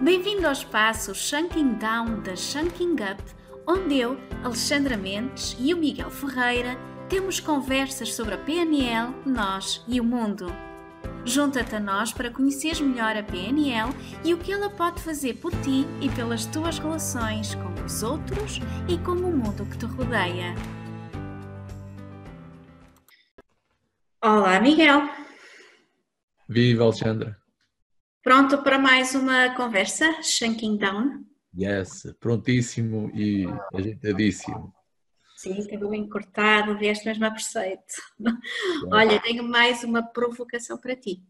Bem-vindo ao espaço Shunking Down da Shunking Up, onde eu, Alexandra Mendes e o Miguel Ferreira temos conversas sobre a PNL, nós e o mundo. Junta-te a nós para conheceres melhor a PNL e o que ela pode fazer por ti e pelas tuas relações com os outros e com o mundo que te rodeia. Olá, Miguel. Viva, Alexandra. Pronto para mais uma conversa? Shanking Down? Yes, prontíssimo e ajeitadíssimo. Sim, cabelo bem cortado, vieste mesmo a preceito. Olha, tenho mais uma provocação para ti.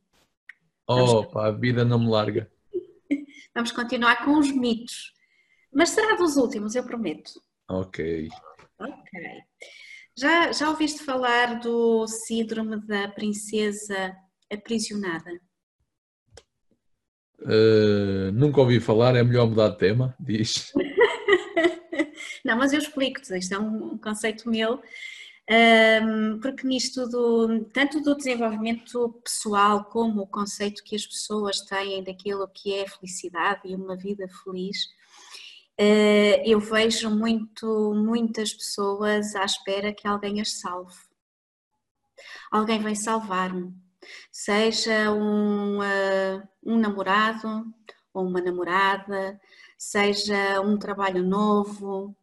Oh, pá, a vida não me larga. Vamos continuar com os mitos. Mas será dos últimos, eu prometo. Ok. Ok. Já, já ouviste falar do síndrome da princesa aprisionada? Uh, nunca ouvi falar, é melhor mudar de tema, diz. Não, mas eu explico-te, isto é um conceito meu, um, porque nisto do, tanto do desenvolvimento pessoal como o conceito que as pessoas têm daquilo que é felicidade e uma vida feliz, uh, eu vejo muito, muitas pessoas à espera que alguém as salve. Alguém vem salvar-me seja um, uh, um namorado ou uma namorada, seja um trabalho novo,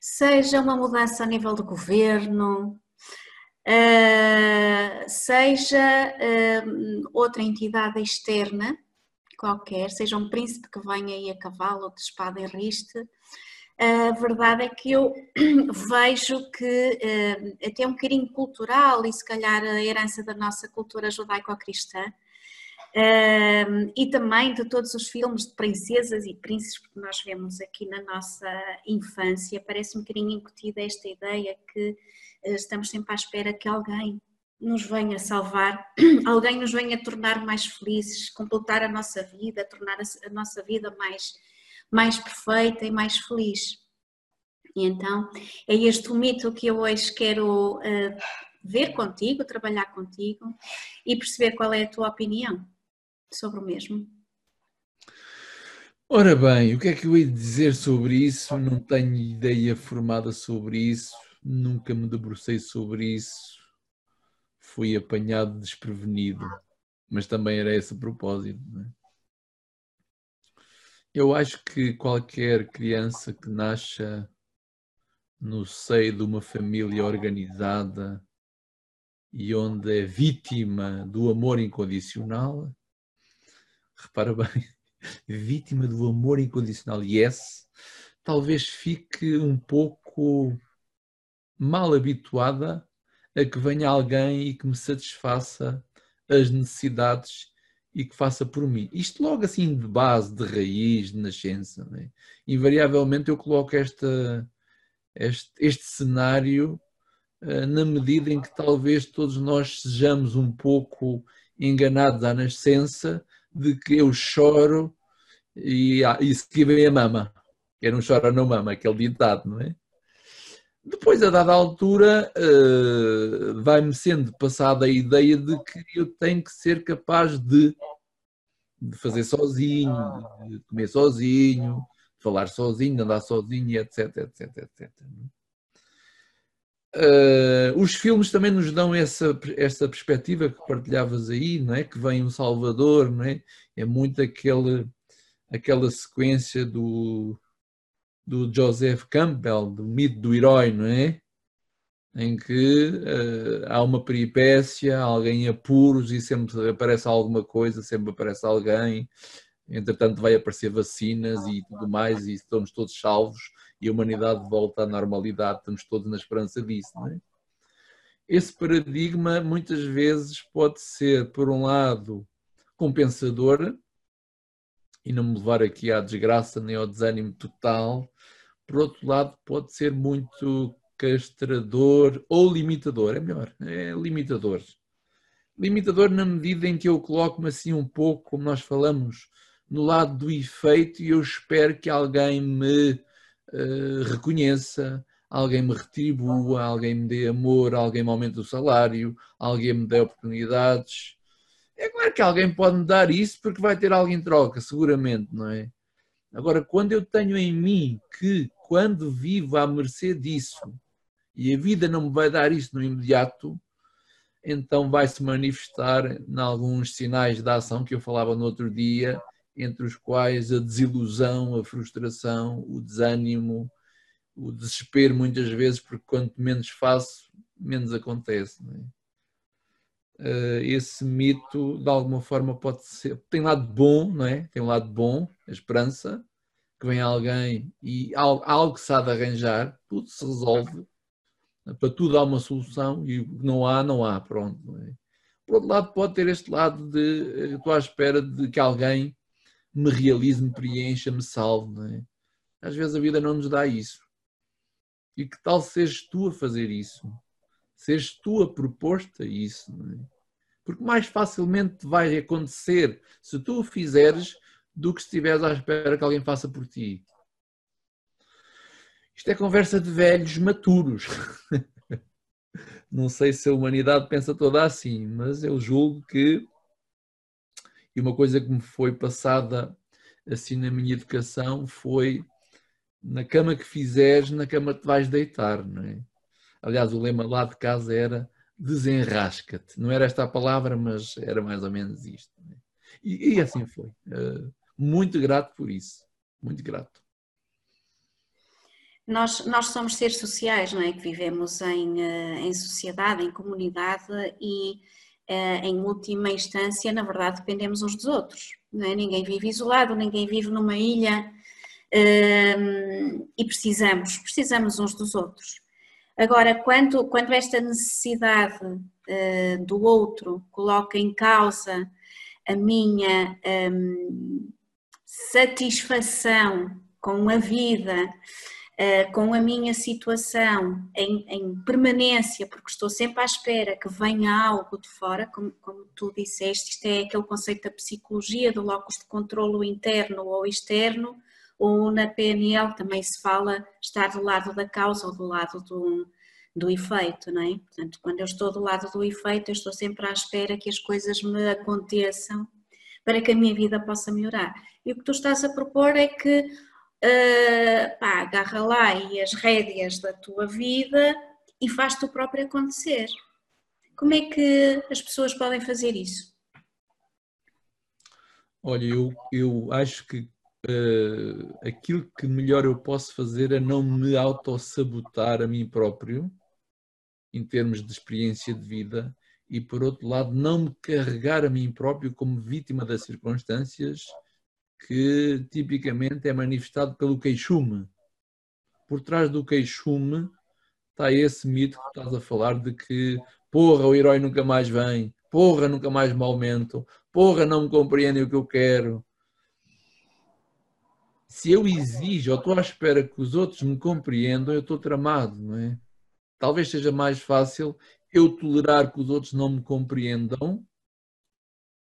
seja uma mudança a nível de governo, uh, seja uh, outra entidade externa qualquer, seja um príncipe que venha aí a cavalo, de espada e riste, a verdade é que eu vejo que eh, até um bocadinho cultural e se calhar a herança da nossa cultura judaico-cristã eh, e também de todos os filmes de princesas e príncipes que nós vemos aqui na nossa infância, parece um bocadinho incutida esta ideia que eh, estamos sempre à espera que alguém nos venha salvar, alguém nos venha tornar mais felizes, completar a nossa vida, tornar a nossa vida mais mais perfeita e mais feliz. E então é este o mito que eu hoje quero uh, ver contigo, trabalhar contigo e perceber qual é a tua opinião sobre o mesmo. Ora bem, o que é que eu ia dizer sobre isso? Não tenho ideia formada sobre isso, nunca me debrucei sobre isso, fui apanhado desprevenido, mas também era esse o propósito. Não é? Eu acho que qualquer criança que nasça no seio de uma família organizada e onde é vítima do amor incondicional, repara bem, vítima do amor incondicional, yes, talvez fique um pouco mal habituada a que venha alguém e que me satisfaça as necessidades e que faça por mim. Isto logo assim de base, de raiz, de nascença. É? Invariavelmente eu coloco esta, este, este cenário uh, na medida em que talvez todos nós sejamos um pouco enganados à nascença de que eu choro e, ah, e se vem a mama. Quem não chora não mama, aquele ditado, não é? Depois, a dada altura, uh, vai-me sendo passada a ideia de que eu tenho que ser capaz de, de fazer sozinho, de comer sozinho, de falar sozinho, de andar sozinho, etc, etc, etc. Uh, os filmes também nos dão essa, essa perspectiva que partilhavas aí, não é? Que vem um Salvador, não é? É muito aquele, aquela sequência do do Joseph Campbell, do mito do herói, não é? Em que uh, há uma peripécia, alguém apuros e sempre aparece alguma coisa, sempre aparece alguém, entretanto vai aparecer vacinas e tudo mais e estamos todos salvos e a humanidade volta à normalidade, estamos todos na esperança disso, não é? Esse paradigma muitas vezes pode ser, por um lado, compensador, e não me levar aqui à desgraça nem ao desânimo total, por outro lado, pode ser muito castrador ou limitador, é melhor, é limitador. Limitador na medida em que eu coloco-me assim um pouco, como nós falamos, no lado do efeito e eu espero que alguém me uh, reconheça, alguém me retribua, alguém me dê amor, alguém me aumente o salário, alguém me dê oportunidades. É claro que alguém pode me dar isso porque vai ter algo em troca, seguramente, não é? Agora, quando eu tenho em mim que quando vivo à mercê disso e a vida não me vai dar isso no imediato, então vai se manifestar em alguns sinais de ação que eu falava no outro dia, entre os quais a desilusão, a frustração, o desânimo, o desespero muitas vezes, porque quanto menos faço, menos acontece. É? Uh, esse mito, de alguma forma, pode ser. Tem lado bom, não é? Tem um lado bom, a esperança, que vem alguém e algo, algo há de arranjar, tudo se resolve. Para tudo há uma solução e não há, não há. Pronto. Não é? Por outro lado, pode ter este lado de estou à espera de que alguém me realize, me preencha, me salve. É? Às vezes a vida não nos dá isso. E que tal seres tu a fazer isso? Seres tu a proposta isso? É? Porque mais facilmente vai acontecer se tu o fizeres do que se estiveres à espera que alguém faça por ti. Isto é conversa de velhos maturos. Não sei se a humanidade pensa toda assim, mas eu julgo que. E uma coisa que me foi passada assim na minha educação foi na cama que fizeres, na cama te vais deitar, não é? Aliás, o lema lá de casa era desenrasca-te. Não era esta a palavra, mas era mais ou menos isto. É? E, e, assim foi. Uh, muito grato por isso. Muito grato. Nós, nós somos seres sociais, não é? Que vivemos em, uh, em sociedade, em comunidade e, uh, em última instância, na verdade, dependemos uns dos outros. É? Ninguém vive isolado, ninguém vive numa ilha e precisamos, precisamos uns dos outros. Agora, quando, esta necessidade uh, do outro coloca em causa a minha um, satisfação com a vida, uh, com a minha situação em, em, permanência, porque estou sempre à espera que venha algo de fora, como, como tu disseste, isto é aquele conceito da psicologia, do locus de controlo interno ou externo, ou na PNL também se fala estar do lado da causa ou do lado do, do efeito, não é? Portanto, quando eu estou do lado do efeito, eu estou sempre à espera que as coisas me aconteçam para que a minha vida possa melhorar. E o que tu estás a propor é que uh, pá, agarra lá e as rédeas da tua vida e faz tu próprio acontecer. Como é que as pessoas podem fazer isso? Olha, eu, eu acho que uh, aquilo que melhor eu posso fazer é não me autossabotar a mim próprio, em termos de experiência de vida, e por outro lado, não me carregar a mim próprio como vítima das circunstâncias que tipicamente é manifestado pelo queixume. Por trás do queixume está esse mito que estás a falar de que porra, o herói nunca mais vem, porra, nunca mais me aumento, porra, não me compreendem o que eu quero, se eu exijo ou estou à espera que os outros me compreendam, eu estou tramado, não é? Talvez seja mais fácil eu tolerar que os outros não me compreendam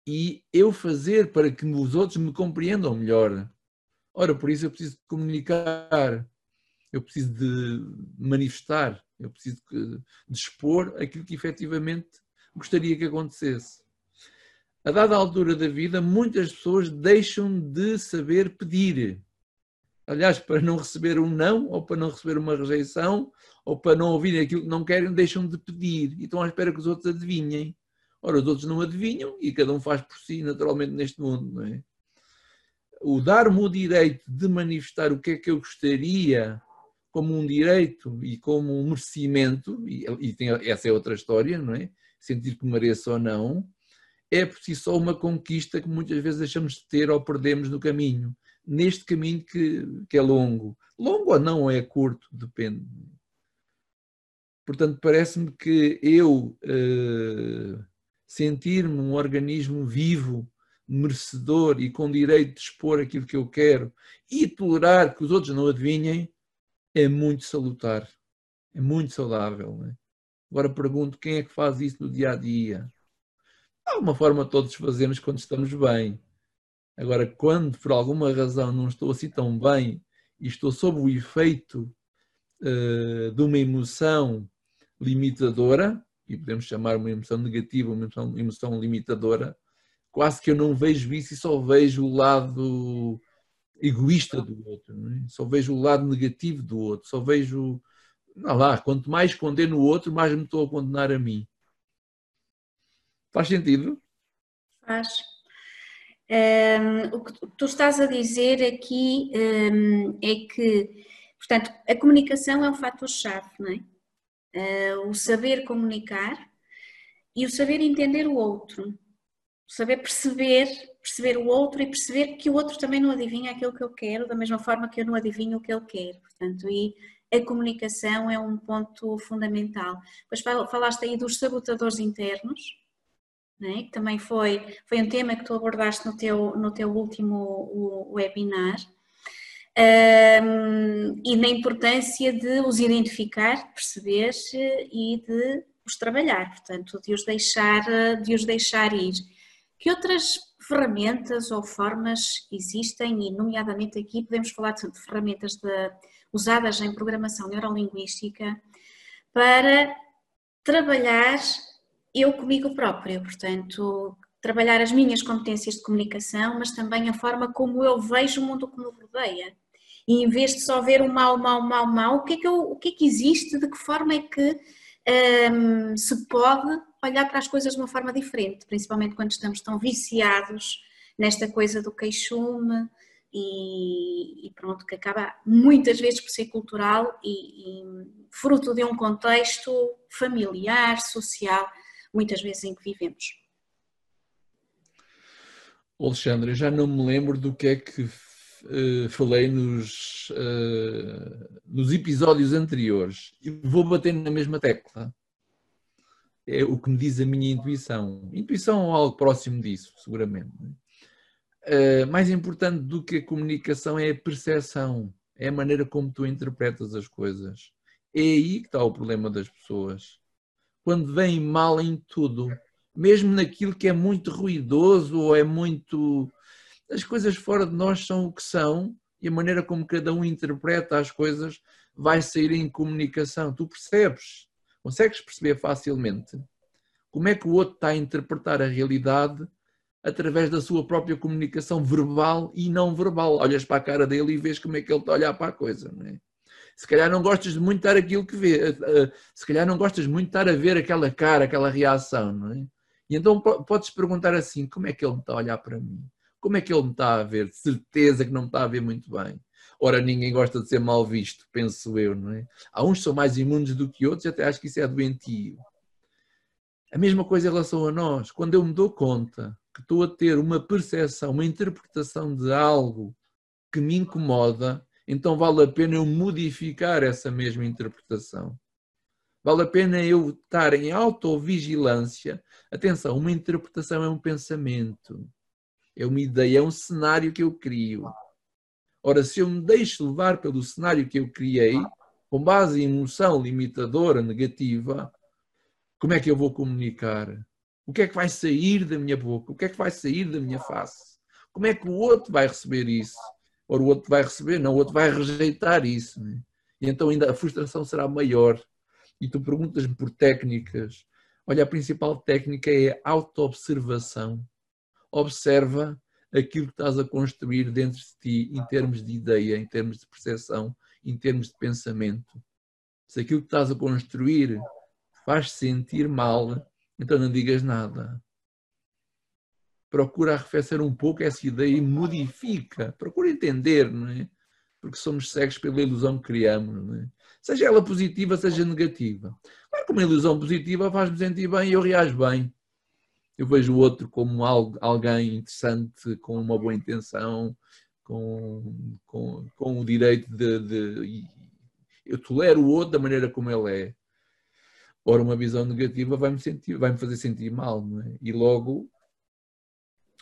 e eu fazer para que os outros me compreendam melhor. Ora, por isso eu preciso de comunicar, eu preciso de manifestar, eu preciso de expor aquilo que efetivamente gostaria que acontecesse. A dada altura da vida, muitas pessoas deixam de saber pedir aliás, para não receber um não, ou para não receber uma rejeição, ou para não ouvirem aquilo que não querem, deixam de pedir e estão à espera que os outros adivinhem. Ora, os outros não adivinham e cada um faz por si, naturalmente, neste mundo, não é? O dar-me o direito de manifestar o que é que eu gostaria como um direito e como um merecimento, e, tem, essa é outra história, não é? Sentir que mereço ou não, é por si só uma conquista que muitas vezes deixamos de ter ou perdemos no caminho neste caminho que, que é longo. Longo ou não é curto, depende. Portanto, parece-me que eu uh, sentir-me um organismo vivo, merecedor e com direito de expor aquilo que eu quero e tolerar que os outros não adivinhem é muito salutar, é muito saudável. É? Agora pergunto quem é que faz isso no dia a dia? Há uma forma todos fazemos quando estamos bem. Agora, quando por alguma razão não estou assim tão bem e estou sob o efeito uh, de uma emoção limitadora, e podemos chamar uma emoção negativa, uma emoção, emoção limitadora, quase que eu não vejo isso e só vejo o lado egoísta do outro, é? só vejo o lado negativo do outro, só vejo, não lá, quanto mais condeno o outro, mais me estou a condenar a mim. Faz sentido? Faz. Um, o que tu estás a dizer aqui um, é que, portanto, a comunicação é um fator-chave, não é? Uh, o saber comunicar e o saber entender o outro, saber perceber, perceber o outro e perceber que o outro também não adivinha aquilo que eu quero, da mesma forma que eu não adivinho o que ele quer. Portanto, e a comunicação é um ponto fundamental. Depois falaste aí dos sabotadores internos, né? que também foi, foi um tema que tu abordaste no teu, no teu último webinar. Um, e na importância de os identificar, perceber e de os trabalhar, portanto, de os deixar, de os deixar ir. Que outras ferramentas ou formas existem, e nomeadamente aqui podemos falar de ferramentas de, usadas em programação neurolinguística para trabalhar eu comigo próprio, portanto, trabalhar as minhas competências de comunicação, mas também a forma como eu vejo o mundo que me rodeia. E em vez de só ver o mal, mal, mal, mal, o que é que, eu, o que, é que existe, de que forma é que um, se pode olhar para as coisas de uma forma diferente, principalmente quando estamos tão viciados nesta coisa do queixume e, e pronto, que acaba muitas vezes por ser cultural e, e fruto de um contexto familiar, social, muitas vezes em que vivemos. Alexandre, já não me lembro do que é que uh, falei nos, uh, nos episódios anteriores. vou bater na mesma tecla. É o que me diz a minha intuição. Intuição ou algo próximo disso, seguramente. Uh, mais importante do que a comunicação é a percepção, é a maneira como tu interpretas as coisas. É aí que está o problema das pessoas. Quando vem mal em tudo, mesmo naquilo que é muito ruidoso ou é muito as coisas fora de nós são o que são e a maneira como cada um interpreta as coisas vai sair em comunicação. Tu percebes, consegues perceber facilmente como é que o outro está a interpretar a realidade através da sua própria comunicação verbal e não verbal. Olhas para a cara dele e vês como é que ele está a olhar para a coisa. Não é? Se calhar não gostas de muito estar aquilo que vê, eh, eh, se calhar não gostas muito de estar a ver aquela cara, aquela reação, não é? E então podes perguntar assim: como é que ele está a olhar para mim? Como é que ele me está a ver? De certeza que não me está a ver muito bem. Ora, ninguém gosta de ser mal visto, penso eu, não é? Há uns que são mais imunes do que outros, e até acho que isso é doentio. A mesma coisa em relação a nós. Quando eu me dou conta que estou a ter uma percepção, uma interpretação de algo que me incomoda, então vale a pena eu modificar essa mesma interpretação. Vale a pena eu estar em autovigilância. Atenção, uma interpretação é um pensamento. É uma ideia, é um cenário que eu crio. Ora, se eu me deixo levar pelo cenário que eu criei, com base em emoção limitadora, negativa, como é que eu vou comunicar? O que é que vai sair da minha boca? O que é que vai sair da minha face? Como é que o outro vai receber isso? Ora, o outro vai receber, não, o outro vai rejeitar isso. Né? E então ainda a frustração será maior. E tu perguntas-me por técnicas. Olha, a principal técnica é a autoobservação observa aquilo que estás a construir dentro de ti em termos de ideia, em termos de percepção, em termos de pensamento. Se aquilo que estás a construir faz sentir mal, então não digas nada. Procura arrefecer um pouco essa ideia e modifica. Procura entender, não é? Porque somos cegos pela ilusão que criamos, não é? Seja ela positiva, seja negativa. Claro que uma ilusão positiva faz-me sentir bem e eu reajo bem eu vejo o outro como alguém interessante, com uma boa intenção, com, com, com o direito de, de, Eu tolero o outro da maneira como ele é. Ora, uma visão negativa vai-me sentir, vai-me fazer sentir mal, não é? E logo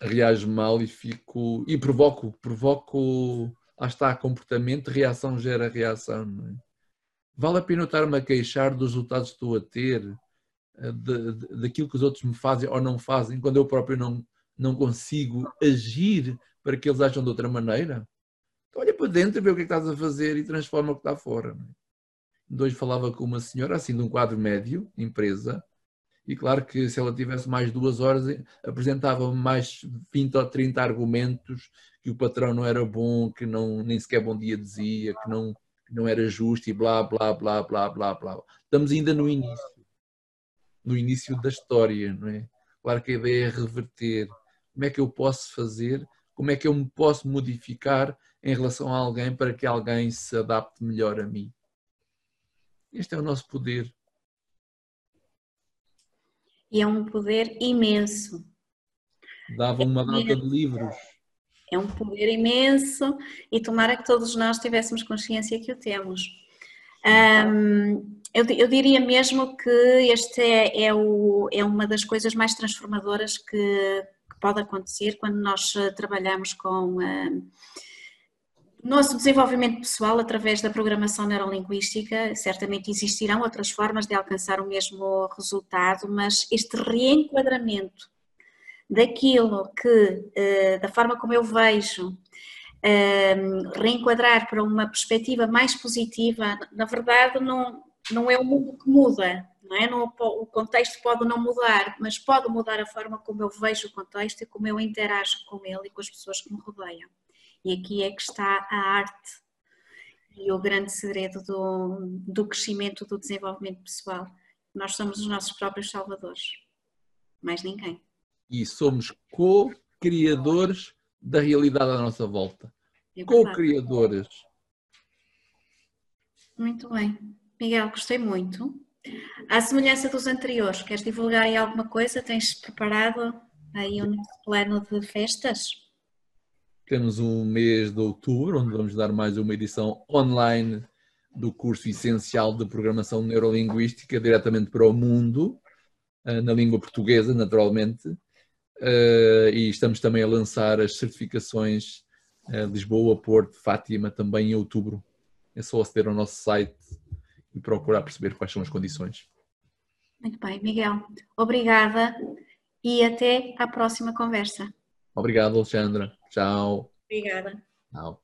reajo mal e fico. e provoco, provoco. Lá está, comportamento, reação gera reação, não é? Vale a pena estar-me a queixar dos resultados que estou a ter, de, de, daquilo que os outros me fazem ou não fazem, quando eu próprio não, não consigo agir para que eles acham de outra maneira. Então olha para dentro, vê o que é que estás a fazer e transforma o que está fora. É? Hoje falava com uma senhora, assim, de um quadro médio, empresa, E claro que se ela tivesse mais duas horas, apresentava mais 20 ou 30 argumentos que o patrão não era bom, que não, nem sequer bom dia dizia, que não, que não era justo e blá, blá, blá, blá, blá, blá. Estamos ainda no início. No início da história, não é? Claro que a ideia é reverter. Como é que eu posso fazer? Como é que eu me posso modificar em relação a alguém para que alguém se adapte melhor a mim? Este é o nosso poder e é um poder imenso. Dava uma data de livros. É um poder imenso e tomara que todos nós tivéssemos consciência que o temos. Um, eu, eu, diria mesmo que este é, é, o, é, uma das coisas mais transformadoras que, que pode acontecer quando nós eh, trabalhamos com. Nosso desenvolvimento pessoal através da programação neurolinguística, certamente existirão outras formas de alcançar o mesmo resultado, mas este reenquadramento daquilo que, eh, da forma como eu vejo, eh, reenquadrar para uma perspectiva mais positiva, na verdade não, não é o mundo que muda, não é? O contexto pode não mudar, mas pode mudar a forma como eu vejo o contexto e como eu interajo com ele e com as pessoas que me rodeiam. E aqui é que está a arte e o grande segredo do, do crescimento, do desenvolvimento pessoal. Nós somos os nossos próprios salvadores, mais ninguém. E somos co-criadores da realidade à nossa volta. É co-criadores. Muito bem. Miguel, gostei muito. À semelhança dos anteriores, queres divulgar aí alguma coisa? Tens preparado aí um plano de festas? Temos um mês de outubro, onde vamos dar mais uma edição online do curso essencial de programação neurolinguística diretamente para o mundo, eh, na língua portuguesa, naturalmente. Eh, e estamos também a lançar as certificações eh, Lisboa, Porto, Fátima, também em outubro. É só aceder ao nosso site e procurar perceber quais são as condições. Muito bem, Miguel. Obrigada e até à próxima conversa. Obrigado, Alexandra. Tchau. Obrigada. Tchau.